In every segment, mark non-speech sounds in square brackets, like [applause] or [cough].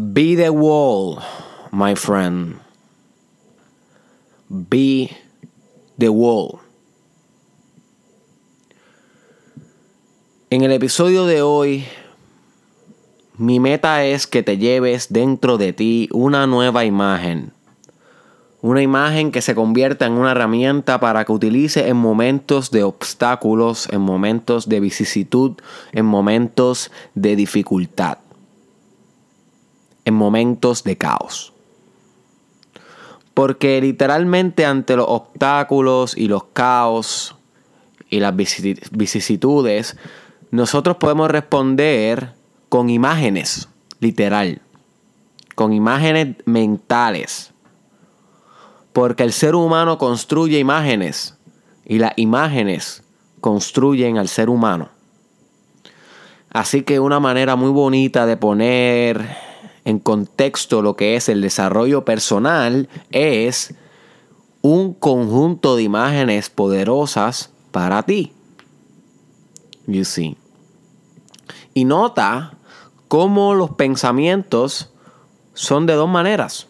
Be the wall, my friend. Be the wall. En el episodio de hoy, mi meta es que te lleves dentro de ti una nueva imagen. Una imagen que se convierta en una herramienta para que utilices en momentos de obstáculos, en momentos de vicisitud, en momentos de dificultad, en momentos de caos. Porque literalmente ante los obstáculos y los caos y las vicisitudes, nosotros podemos responder con imágenes, literal, con imágenes mentales. Porque el ser humano construye imágenes y las imágenes construyen al ser humano. Así que una manera muy bonita de poner en contexto lo que es el desarrollo personal es un conjunto de imágenes poderosas para ti. You see. Y nota cómo los pensamientos son de dos maneras.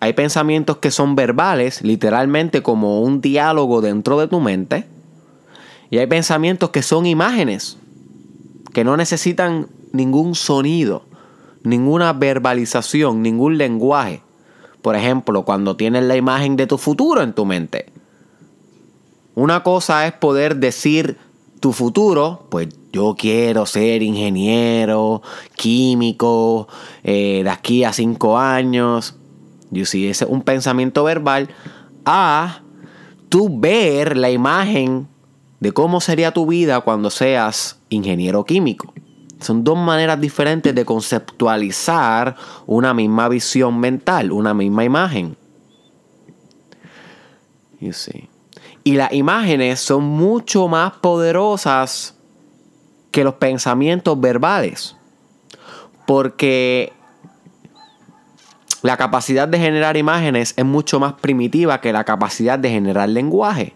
Hay pensamientos que son verbales, literalmente como un diálogo dentro de tu mente. Y hay pensamientos que son imágenes, que no necesitan ningún sonido, ninguna verbalización, ningún lenguaje. Por ejemplo, cuando tienes la imagen de tu futuro en tu mente. Una cosa es poder decir tu futuro, pues yo quiero ser ingeniero, químico, eh, de aquí a cinco años. Sí, ese es un pensamiento verbal. A tú ver la imagen de cómo sería tu vida cuando seas ingeniero químico. Son dos maneras diferentes de conceptualizar una misma visión mental, una misma imagen. Y las imágenes son mucho más poderosas que los pensamientos verbales. Porque la capacidad de generar imágenes es mucho más primitiva que la capacidad de generar lenguaje.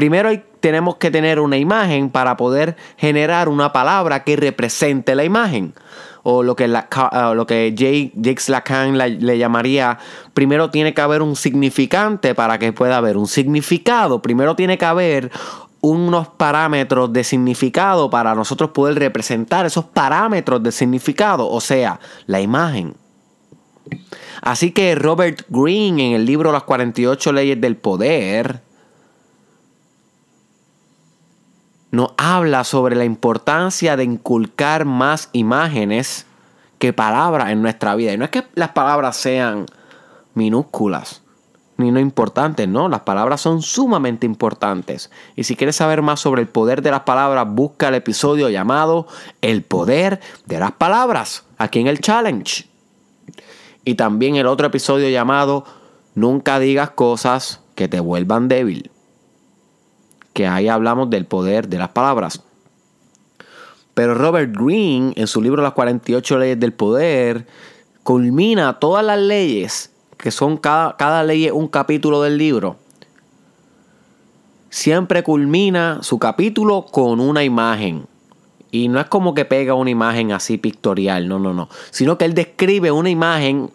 Primero tenemos que tener una imagen para poder generar una palabra que represente la imagen o lo que, la, lo que Jake, Lacan le llamaría, primero tiene que haber un significante para que pueda haber un significado, primero tiene que haber unos parámetros de significado para nosotros poder representar esos parámetros de significado, o sea, la imagen. Así que Robert Greene en el libro Las 48 leyes del poder nos habla sobre la importancia de inculcar más imágenes que palabras en nuestra vida. Y no es que las palabras sean minúsculas ni no importantes, no, las palabras son sumamente importantes. Y si quieres saber más sobre el poder de las palabras, busca el episodio llamado El poder de las palabras, aquí en el challenge. Y también el otro episodio llamado Nunca digas cosas que te vuelvan débil que ahí hablamos del poder de las palabras. Pero Robert Greene, en su libro Las 48 leyes del poder, culmina todas las leyes, que son cada, cada ley un capítulo del libro. Siempre culmina su capítulo con una imagen. Y no es como que pega una imagen así pictorial, no, no, no. Sino que él describe una imagen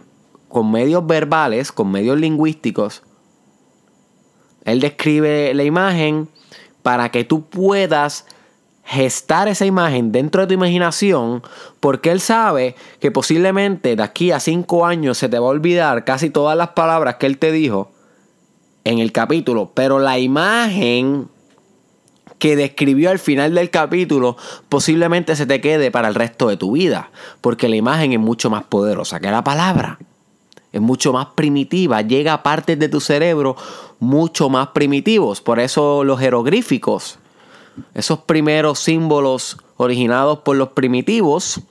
con medios verbales, con medios lingüísticos. Él describe la imagen para que tú puedas gestar esa imagen dentro de tu imaginación, porque él sabe que posiblemente de aquí a cinco años se te va a olvidar casi todas las palabras que él te dijo en el capítulo, pero la imagen que describió al final del capítulo posiblemente se te quede para el resto de tu vida, porque la imagen es mucho más poderosa que la palabra es mucho más primitiva, llega a partes de tu cerebro mucho más primitivos. Por eso los jeroglíficos, esos primeros símbolos originados por los primitivos,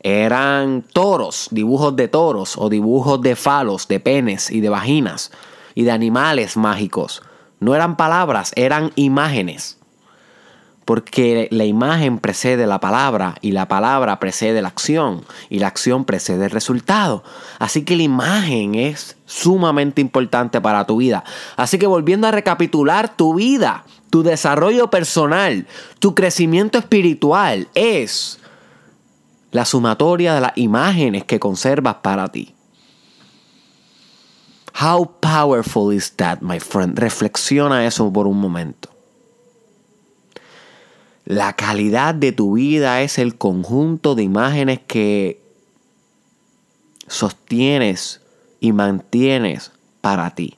eran toros, dibujos de toros o dibujos de falos, de penes y de vaginas y de animales mágicos. No eran palabras, eran imágenes porque la imagen precede la palabra y la palabra precede la acción y la acción precede el resultado. Así que la imagen es sumamente importante para tu vida. Así que volviendo a recapitular tu vida, tu desarrollo personal, tu crecimiento espiritual es la sumatoria de las imágenes que conservas para ti. How powerful is that, my friend? Reflexiona eso por un momento. La calidad de tu vida es el conjunto de imágenes que sostienes y mantienes para ti.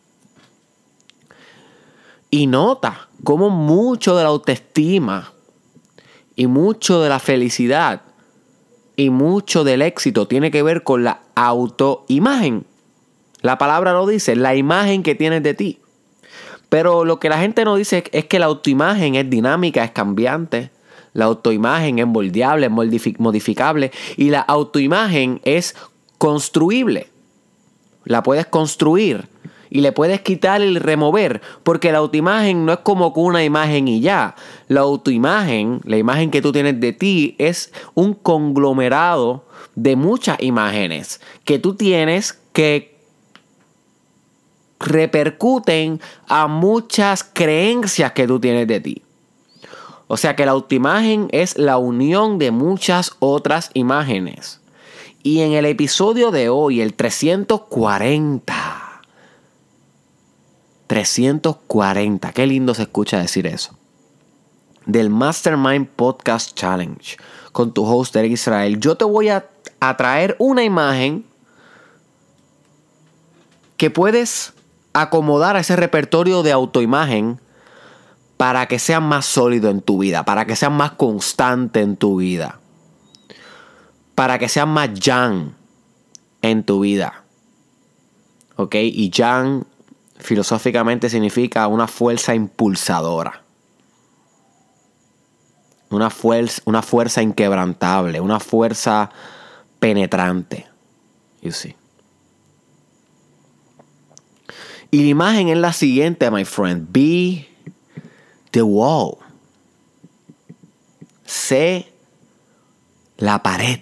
Y nota cómo mucho de la autoestima y mucho de la felicidad y mucho del éxito tiene que ver con la autoimagen. La palabra lo dice, la imagen que tienes de ti. Pero lo que la gente no dice es que la autoimagen es dinámica, es cambiante. La autoimagen es moldeable, es modificable. Y la autoimagen es construible. La puedes construir y le puedes quitar y remover, porque la autoimagen no es como una imagen y ya. La autoimagen, la imagen que tú tienes de ti, es un conglomerado de muchas imágenes que tú tienes que repercuten a muchas creencias que tú tienes de ti. O sea que la autoimagen es la unión de muchas otras imágenes. Y en el episodio de hoy, el 340, 340. Qué lindo se escucha decir eso. Del Mastermind Podcast Challenge con tu host Eric Israel. Yo te voy a, a traer una imagen que puedes acomodar a ese repertorio de autoimagen para que sea más sólido en tu vida, para que sea más constante en tu vida, para que sea más yang en tu vida. ¿Ok? Y yang filosóficamente significa una fuerza impulsadora. Una fuerza, una fuerza inquebrantable, una fuerza penetrante. You see. Y la imagen es la siguiente, my friend. Be the wall. Sé la pared.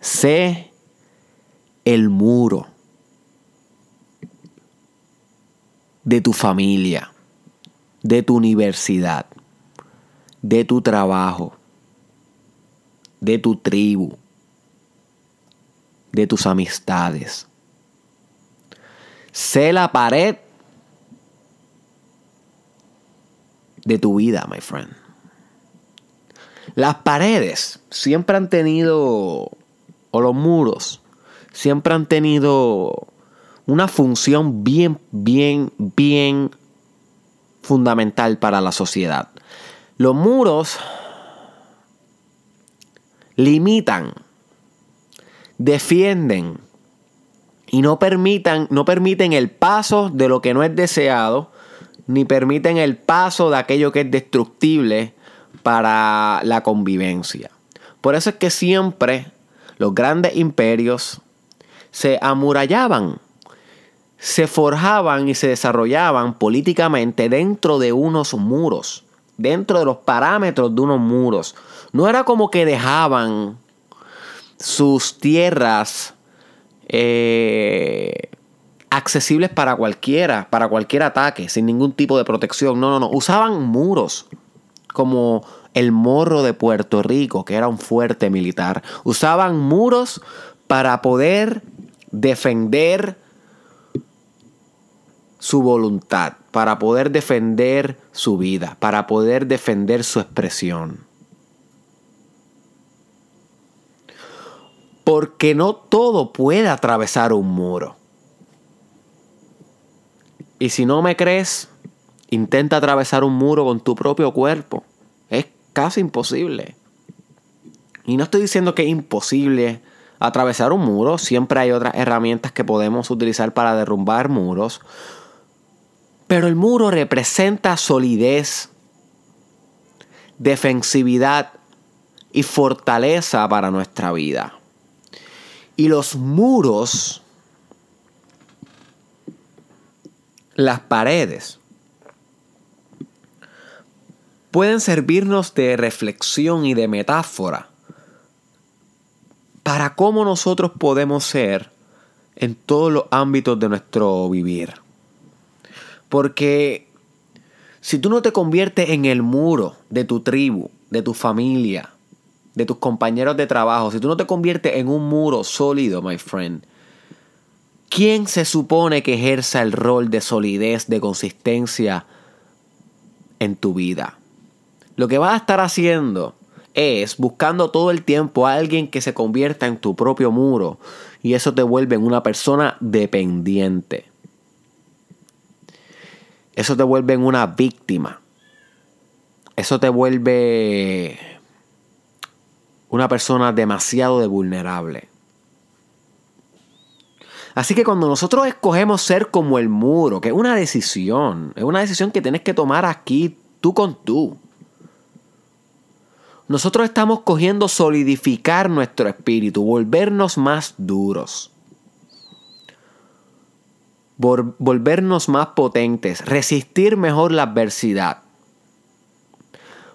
Sé el muro. de tu familia, de tu universidad, de tu trabajo, de tu tribu, de tus amistades. Sé la pared de tu vida, my friend. Las paredes siempre han tenido, o los muros, siempre han tenido una función bien, bien, bien fundamental para la sociedad. Los muros limitan, defienden y no, permitan, no permiten el paso de lo que no es deseado, ni permiten el paso de aquello que es destructible para la convivencia. Por eso es que siempre los grandes imperios se amurallaban se forjaban y se desarrollaban políticamente dentro de unos muros, dentro de los parámetros de unos muros. No era como que dejaban sus tierras eh, accesibles para cualquiera, para cualquier ataque, sin ningún tipo de protección. No, no, no. Usaban muros como el morro de Puerto Rico, que era un fuerte militar. Usaban muros para poder defender su voluntad, para poder defender su vida, para poder defender su expresión. Porque no todo puede atravesar un muro. Y si no me crees, intenta atravesar un muro con tu propio cuerpo. Es casi imposible. Y no estoy diciendo que es imposible atravesar un muro. Siempre hay otras herramientas que podemos utilizar para derrumbar muros. Pero el muro representa solidez, defensividad y fortaleza para nuestra vida. Y los muros, las paredes, pueden servirnos de reflexión y de metáfora para cómo nosotros podemos ser en todos los ámbitos de nuestro vivir. Porque si tú no te conviertes en el muro de tu tribu, de tu familia, de tus compañeros de trabajo, si tú no te conviertes en un muro sólido, my friend, ¿quién se supone que ejerza el rol de solidez, de consistencia en tu vida? Lo que vas a estar haciendo es buscando todo el tiempo a alguien que se convierta en tu propio muro y eso te vuelve en una persona dependiente. Eso te vuelve en una víctima. Eso te vuelve una persona demasiado vulnerable. Así que cuando nosotros escogemos ser como el muro, que es una decisión, es una decisión que tienes que tomar aquí tú con tú. Nosotros estamos cogiendo solidificar nuestro espíritu, volvernos más duros, volvernos más potentes, resistir mejor la adversidad,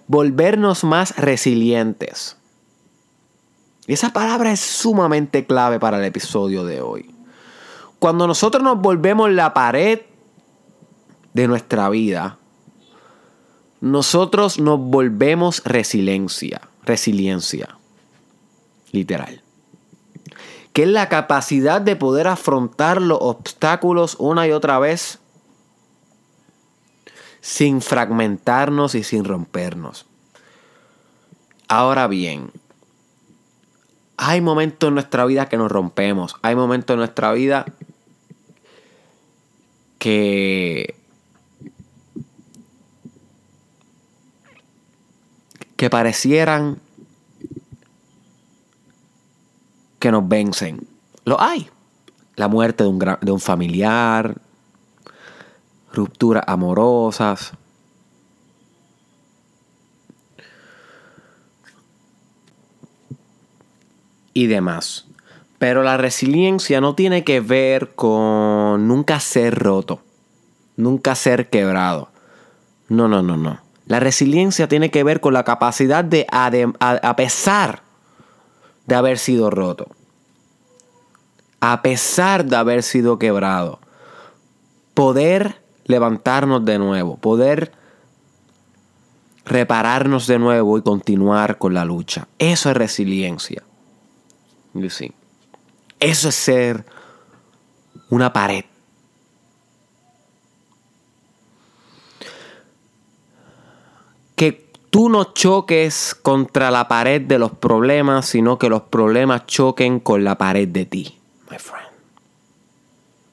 volvernos más resilientes. Y esa palabra es sumamente clave para el episodio de hoy. Cuando nosotros nos volvemos la pared de nuestra vida, nosotros nos volvemos resiliencia, resiliencia, literal. Que es la capacidad de poder afrontar los obstáculos una y otra vez sin fragmentarnos y sin rompernos. Ahora bien, hay momentos en nuestra vida que nos rompemos. Hay momentos en nuestra vida que que parecieran que nos vencen. Lo hay. La muerte de un, de un familiar, rupturas amorosas, y demás. Pero la resiliencia no tiene que ver con nunca ser roto, nunca ser quebrado. No, no, no, no. La resiliencia tiene que ver con la capacidad de, a, pesar de haber sido roto, a pesar de haber sido quebrado, poder levantarnos de nuevo, poder repararnos de nuevo y continuar con la lucha. Eso es resiliencia. Eso es ser una pared. Que tú no choques contra la pared de los problemas, sino que los problemas choquen con la pared de ti, my friend.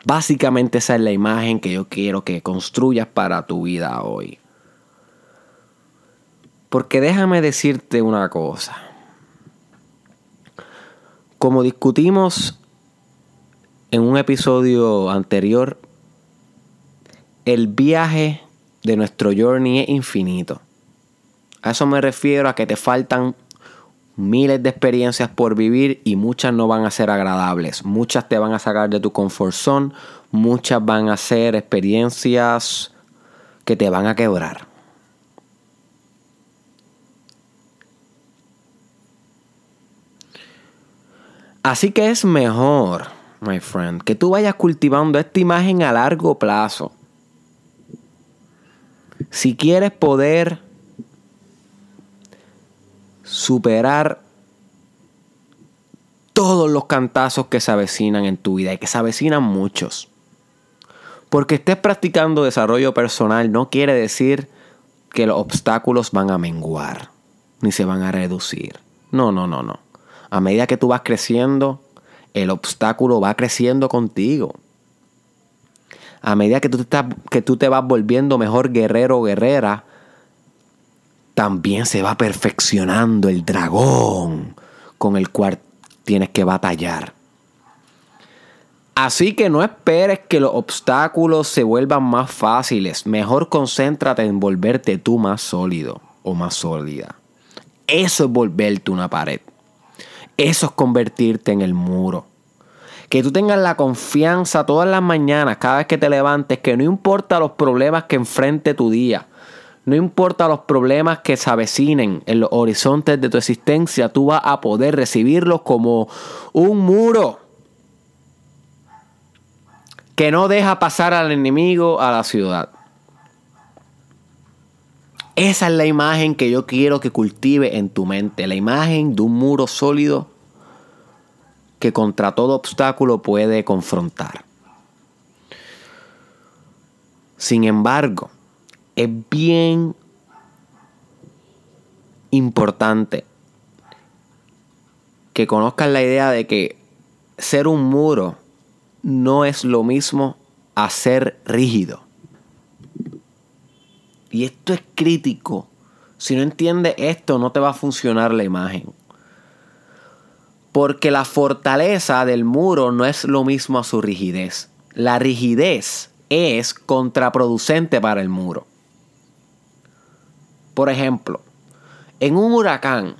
Básicamente esa es la imagen que yo quiero que construyas para tu vida hoy. Porque déjame decirte una cosa. Como discutimos en un episodio anterior, el viaje de nuestro journey es infinito. A eso me refiero a que te faltan miles de experiencias por vivir y muchas no van a ser agradables. Muchas te van a sacar de tu comfort zone, muchas van a ser experiencias que te van a quebrar. Así que es mejor, my friend, que tú vayas cultivando esta imagen a largo plazo. Si quieres poder superar todos los cantazos que se avecinan en tu vida y que se avecinan muchos. Porque estés practicando desarrollo personal no quiere decir que los obstáculos van a menguar ni se van a reducir. No, no, no, no a medida que tú vas creciendo, el obstáculo va creciendo contigo. A medida que tú, te, vas volviendo mejor guerrero o guerrera, también se va perfeccionando el dragón con el cual tienes que batallar. Así que no esperes que los obstáculos se vuelvan más fáciles. Mejor concéntrate en volverte tú más sólido o más sólida. Eso es volverte una pared. Eso es convertirte en el muro. Que tú tengas la confianza todas las mañanas, cada vez que te levantes, que no importa los problemas que enfrente tu día, no importa los problemas que se avecinen en los horizontes de tu existencia, tú vas a poder recibirlos como un muro que no deja pasar al enemigo a la ciudad. Esa es la imagen que yo quiero que cultive en tu mente. La imagen de un muro sólido que contra todo obstáculo puede confrontar. Sin embargo, es bien importante que conozcan la idea de que ser un muro no es lo mismo a ser rígido. Y esto es crítico. Si no entiendes esto, no te va a funcionar la imagen. Porque la fortaleza del muro no es lo mismo a su rigidez. La rigidez es contraproducente para el muro. Por ejemplo, en un huracán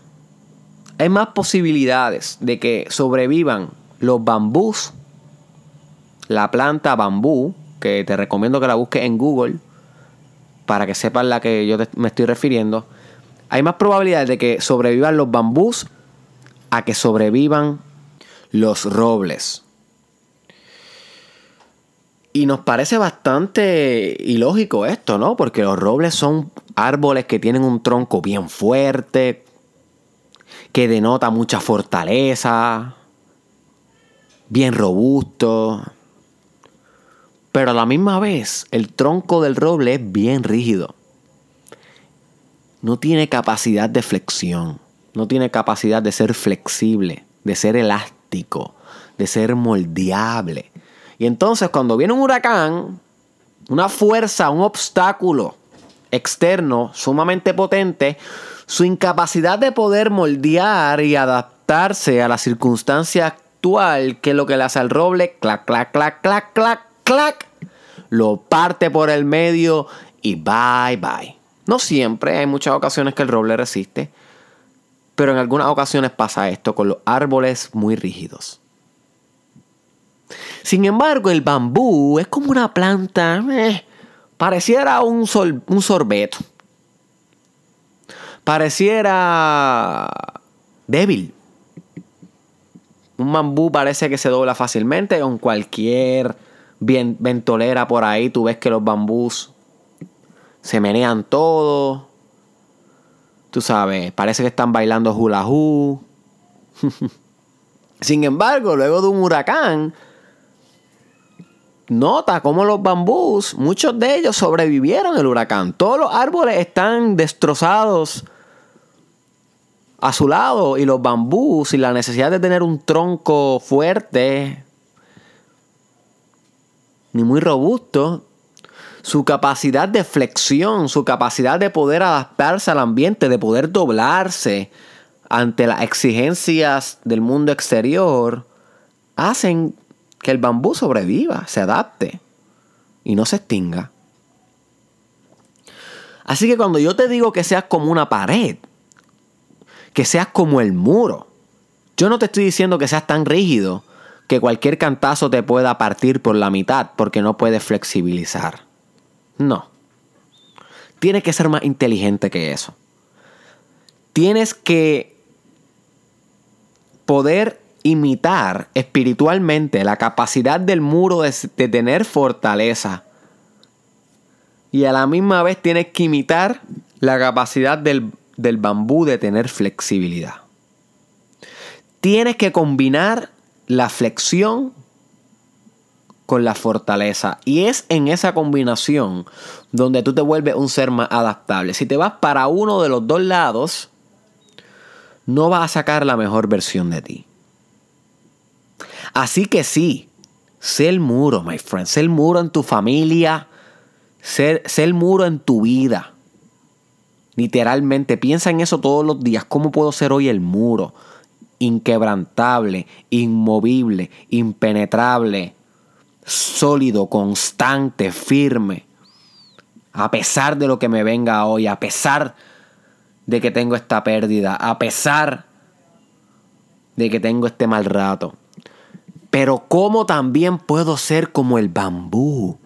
hay más posibilidades de que sobrevivan los bambús, la planta bambú, que te recomiendo que la busques en Google para que sepas la que yo me estoy refiriendo. Hay más probabilidades de que sobrevivan los bambús a que sobrevivan los robles. Y nos parece bastante ilógico esto, ¿no? Porque los robles son árboles que tienen un tronco bien fuerte, que denota mucha fortaleza, bien robusto. Pero a la misma vez, el tronco del roble es bien rígido. No tiene capacidad de flexión, no tiene capacidad de ser flexible, de ser elástico, de ser moldeable. Y entonces cuando viene un huracán, una fuerza, un obstáculo externo sumamente potente, su incapacidad de poder moldear y adaptarse a la circunstancia actual, que es lo que le hace al roble, clac, clac, clac, clac, clac, clac, lo parte por el medio y bye, bye. No siempre, hay muchas ocasiones que el roble resiste, pero en algunas ocasiones pasa esto con los árboles muy rígidos. Sin embargo, el bambú es como una planta, eh, pareciera un, un sorbeto. Pareciera débil. Un bambú parece que se dobla fácilmente con cualquier ventolera por ahí. Tú ves que los bambús se menean todos. Tú sabes, parece que están bailando hula hoop. [laughs] Sin embargo, luego de un huracán, nota cómo los bambús, muchos de ellos sobrevivieron el huracán. Todos los árboles están destrozados a su lado y los bambús y la necesidad de tener un tronco fuerte ni muy robusto, su capacidad de flexión, su capacidad de poder adaptarse al ambiente, de poder doblarse ante las exigencias del mundo exterior, hacen que el bambú sobreviva, se adapte y no se extinga. Así que cuando yo te digo que seas como una pared, que seas como el muro, yo no te estoy diciendo que seas tan rígido que cualquier cantazo te pueda partir por la mitad porque no puedes flexibilizar. No. Tienes que ser más inteligente que eso. Tienes que poder imitar espiritualmente la capacidad del muro de, tener fortaleza. Y a la misma vez tienes que imitar la capacidad del, del bambú de tener flexibilidad. Tienes que combinar la flexión con la fortaleza. Y es en esa combinación donde tú te vuelves un ser más adaptable. Si te vas para uno de los dos lados, no vas a sacar la mejor versión de ti. Así que sí, sé el muro, my friend. Sé el muro en tu familia. Sé, sé el muro en tu vida. Literalmente, piensa en eso todos los días. ¿Cómo puedo ser hoy el muro? Inquebrantable, inmovible, impenetrable, sólido, constante, firme. A pesar de lo que me venga hoy, a pesar de que tengo esta pérdida, a pesar de que tengo este mal rato. Pero cómo también puedo ser como el bambú,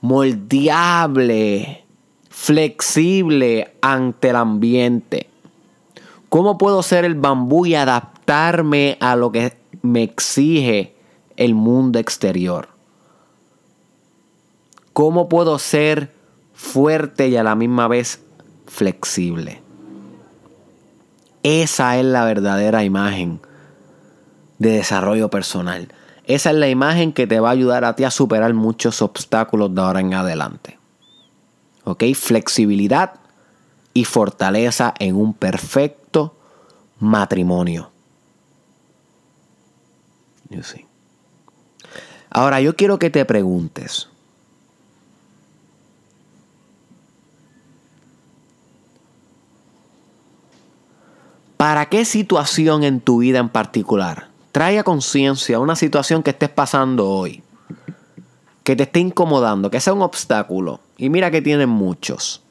moldeable, flexible ante el ambiente. ¿Cómo puedo ser el bambú y adaptarme a lo que me exige el mundo exterior? ¿Cómo puedo ser fuerte y a la misma vez flexible. Esa es la verdadera imagen de desarrollo personal. Esa es la imagen que te va a ayudar a ti a superar muchos obstáculos de ahora en adelante. ¿Ok? Flexibilidad y fortaleza en un perfecto matrimonio. Ahora yo quiero que te preguntes. ¿Para qué situación en tu vida en particular? Trae a conciencia una situación que estés pasando hoy, que te esté incomodando, que sea un obstáculo. Y mira que tienen muchos.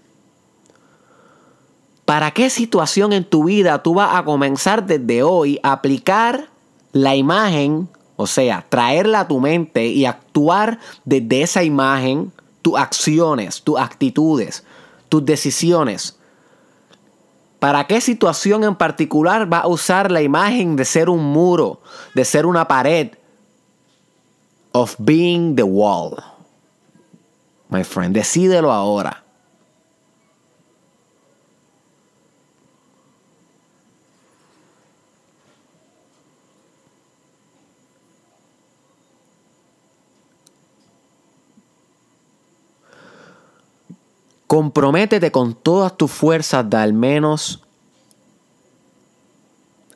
¿Para qué situación en tu vida tú vas a comenzar desde hoy a aplicar la imagen, o sea, traerla a tu mente y actuar desde esa imagen, tus acciones, tus actitudes, tus decisiones? ¿Para qué situación en particular va a usar la imagen de ser un muro, de ser una pared? Of being the wall. My friend, decídelo ahora. Comprométete con todas tus fuerzas de al menos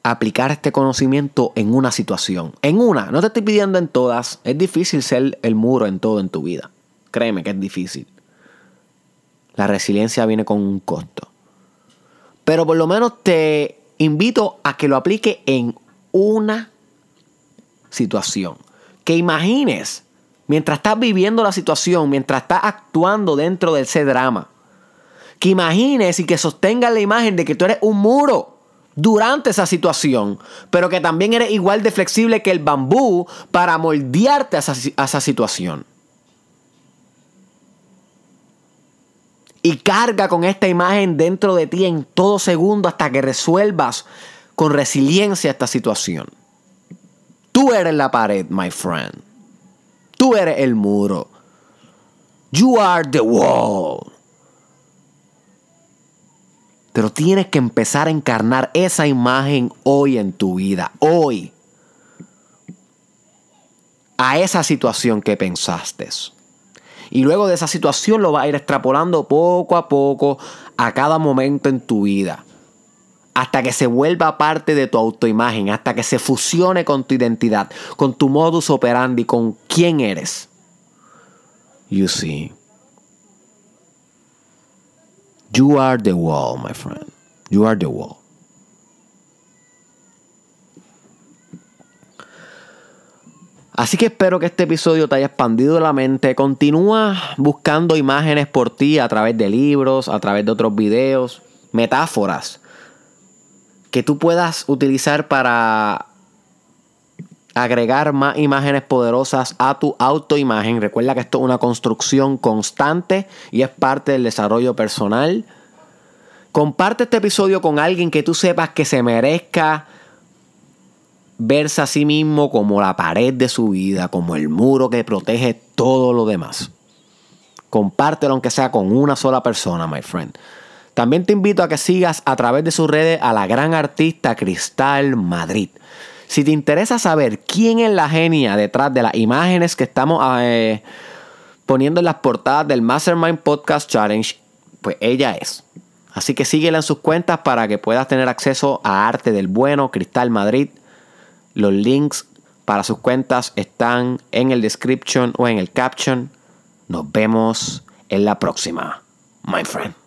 aplicar este conocimiento en una situación. En una, no te estoy pidiendo en todas. Es difícil ser el muro en todo en tu vida. Créeme que es difícil. La resiliencia viene con un costo. Pero por lo menos te invito a que lo aplique en una situación. Que imagines mientras estás viviendo la situación, mientras estás actuando dentro de ese drama, que imagines y que sostengas la imagen de que tú eres un muro durante esa situación, pero que también eres igual de flexible que el bambú para moldearte a esa, situación. Y carga con esta imagen dentro de ti en todo segundo hasta que resuelvas con resiliencia esta situación. Tú eres la pared, my friend. Tú eres el muro. You are the wall. Pero tienes que empezar a encarnar esa imagen hoy en tu vida. Hoy. A esa situación que pensaste. Y luego de esa situación lo vas a ir extrapolando poco a poco a cada momento en tu vida hasta que se vuelva parte de tu autoimagen, hasta que se fusione con tu identidad, con tu modus operandi, con quién eres. You see. You are the wall, my friend. You are the wall. Así que espero que este episodio te haya expandido la mente. Continúa buscando imágenes por ti a través de libros, a través de otros videos, metáforas que tú puedas utilizar para agregar más imágenes poderosas a tu autoimagen. Recuerda que esto es una construcción constante y es parte del desarrollo personal. Comparte este episodio con alguien que tú sepas que se merezca verse a sí mismo como la pared de su vida, como el muro que protege todo lo demás. Compártelo aunque sea con una sola persona, my friend. También te invito a que sigas a través de sus redes a la gran artista Cristal Madrid. Si te interesa saber quién es la genia detrás de las imágenes que estamos eh, poniendo en las portadas del Mastermind Podcast Challenge, pues ella es. Así que síguela en sus cuentas para que puedas tener acceso a arte del bueno Cristal Madrid. Los links para sus cuentas están en el description o en el caption. Nos vemos en la próxima, my friend.